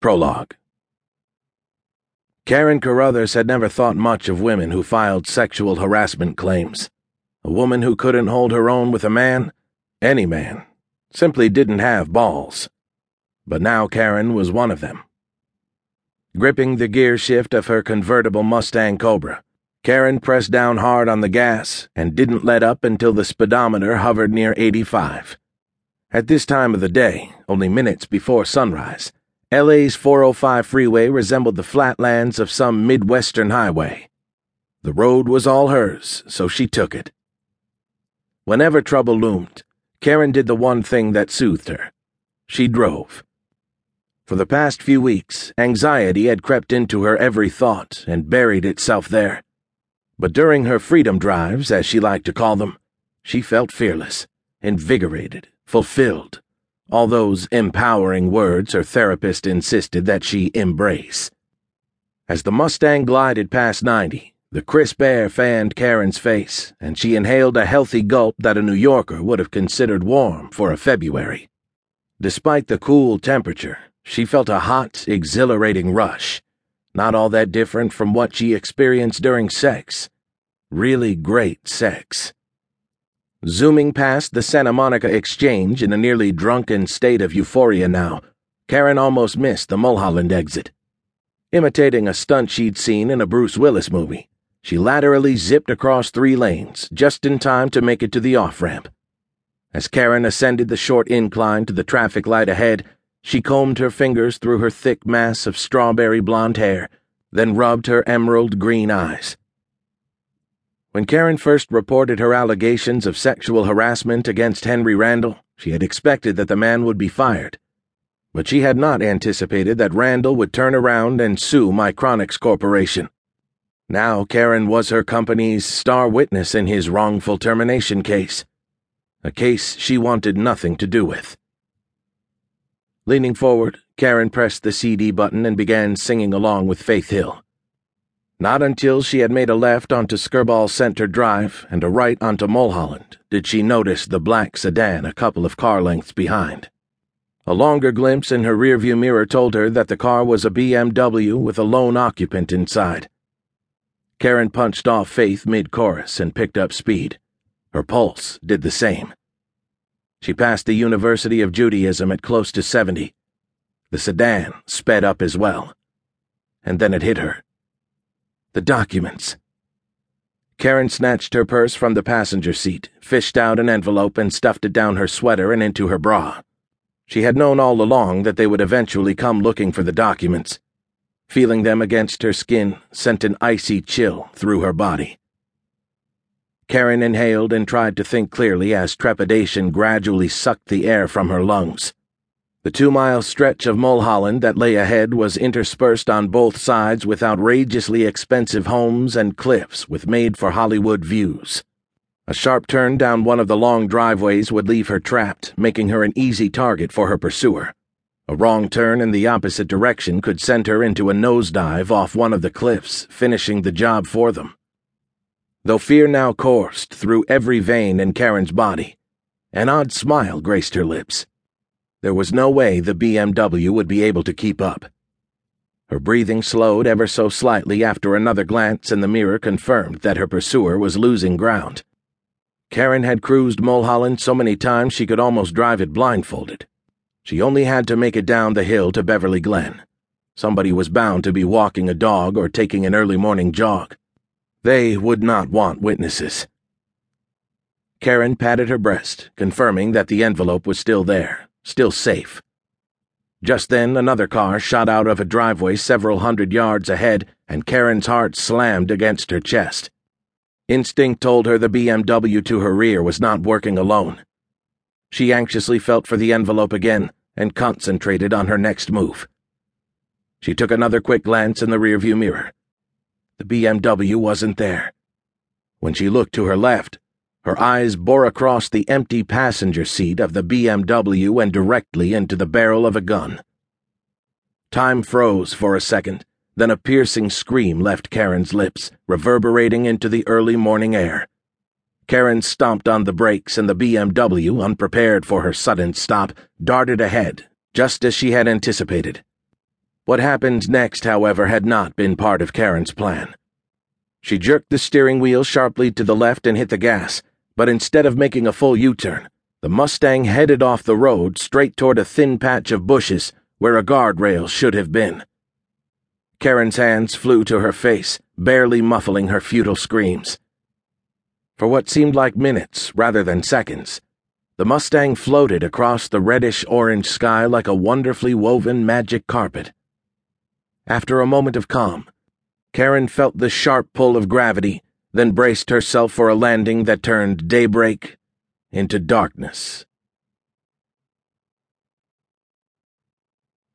Prologue Karen Carruthers had never thought much of women who filed sexual harassment claims. A woman who couldn't hold her own with a man, any man, simply didn't have balls. But now Karen was one of them. Gripping the gear shift of her convertible Mustang Cobra, Karen pressed down hard on the gas and didn't let up until the speedometer hovered near 85. At this time of the day, only minutes before sunrise, LA's 405 freeway resembled the flatlands of some Midwestern highway. The road was all hers, so she took it. Whenever trouble loomed, Karen did the one thing that soothed her. She drove. For the past few weeks, anxiety had crept into her every thought and buried itself there. But during her freedom drives, as she liked to call them, she felt fearless, invigorated, fulfilled all those empowering words her therapist insisted that she embrace. As the Mustang glided past 90, the crisp air fanned Karen's face, and she inhaled a healthy gulp that a New Yorker would have considered warm for a February. Despite the cool temperature, she felt a hot, exhilarating rush, not all that different from what she experienced during sex. Really great sex. Zooming past the Santa Monica Exchange in a nearly drunken state of euphoria now, Karen almost missed the Mulholland exit. Imitating a stunt she'd seen in a Bruce Willis movie, she laterally zipped across three lanes just in time to make it to the off ramp. As Karen ascended the short incline to the traffic light ahead, she combed her fingers through her thick mass of strawberry blonde hair, then rubbed her emerald green eyes. When Karen first reported her allegations of sexual harassment against Henry Randall, she had expected that the man would be fired. But she had not anticipated that Randall would turn around and sue Micronics Corporation. Now Karen was her company's star witness in his wrongful termination case, a case she wanted nothing to do with. Leaning forward, Karen pressed the CD button and began singing along with Faith Hill. Not until she had made a left onto Skirball Center Drive and a right onto Mulholland did she notice the black sedan a couple of car lengths behind. A longer glimpse in her rearview mirror told her that the car was a BMW with a lone occupant inside. Karen punched off Faith mid chorus and picked up speed. Her pulse did the same. She passed the University of Judaism at close to 70. The sedan sped up as well. And then it hit her. The documents. Karen snatched her purse from the passenger seat, fished out an envelope, and stuffed it down her sweater and into her bra. She had known all along that they would eventually come looking for the documents. Feeling them against her skin sent an icy chill through her body. Karen inhaled and tried to think clearly as trepidation gradually sucked the air from her lungs. The two mile stretch of Mulholland that lay ahead was interspersed on both sides with outrageously expensive homes and cliffs with made for Hollywood views. A sharp turn down one of the long driveways would leave her trapped, making her an easy target for her pursuer. A wrong turn in the opposite direction could send her into a nosedive off one of the cliffs, finishing the job for them. Though fear now coursed through every vein in Karen's body, an odd smile graced her lips. There was no way the BMW would be able to keep up. Her breathing slowed ever so slightly after another glance in the mirror confirmed that her pursuer was losing ground. Karen had cruised Mulholland so many times she could almost drive it blindfolded. She only had to make it down the hill to Beverly Glen. Somebody was bound to be walking a dog or taking an early morning jog. They would not want witnesses. Karen patted her breast, confirming that the envelope was still there still safe. Just then, another car shot out of a driveway several hundred yards ahead, and Karen's heart slammed against her chest. Instinct told her the BMW to her rear was not working alone. She anxiously felt for the envelope again and concentrated on her next move. She took another quick glance in the rearview mirror. The BMW wasn't there. When she looked to her left, her eyes bore across the empty passenger seat of the BMW and directly into the barrel of a gun. Time froze for a second, then a piercing scream left Karen's lips, reverberating into the early morning air. Karen stomped on the brakes, and the BMW, unprepared for her sudden stop, darted ahead, just as she had anticipated. What happened next, however, had not been part of Karen's plan. She jerked the steering wheel sharply to the left and hit the gas, but instead of making a full U turn, the Mustang headed off the road straight toward a thin patch of bushes where a guardrail should have been. Karen's hands flew to her face, barely muffling her futile screams. For what seemed like minutes rather than seconds, the Mustang floated across the reddish orange sky like a wonderfully woven magic carpet. After a moment of calm, Karen felt the sharp pull of gravity, then braced herself for a landing that turned daybreak into darkness.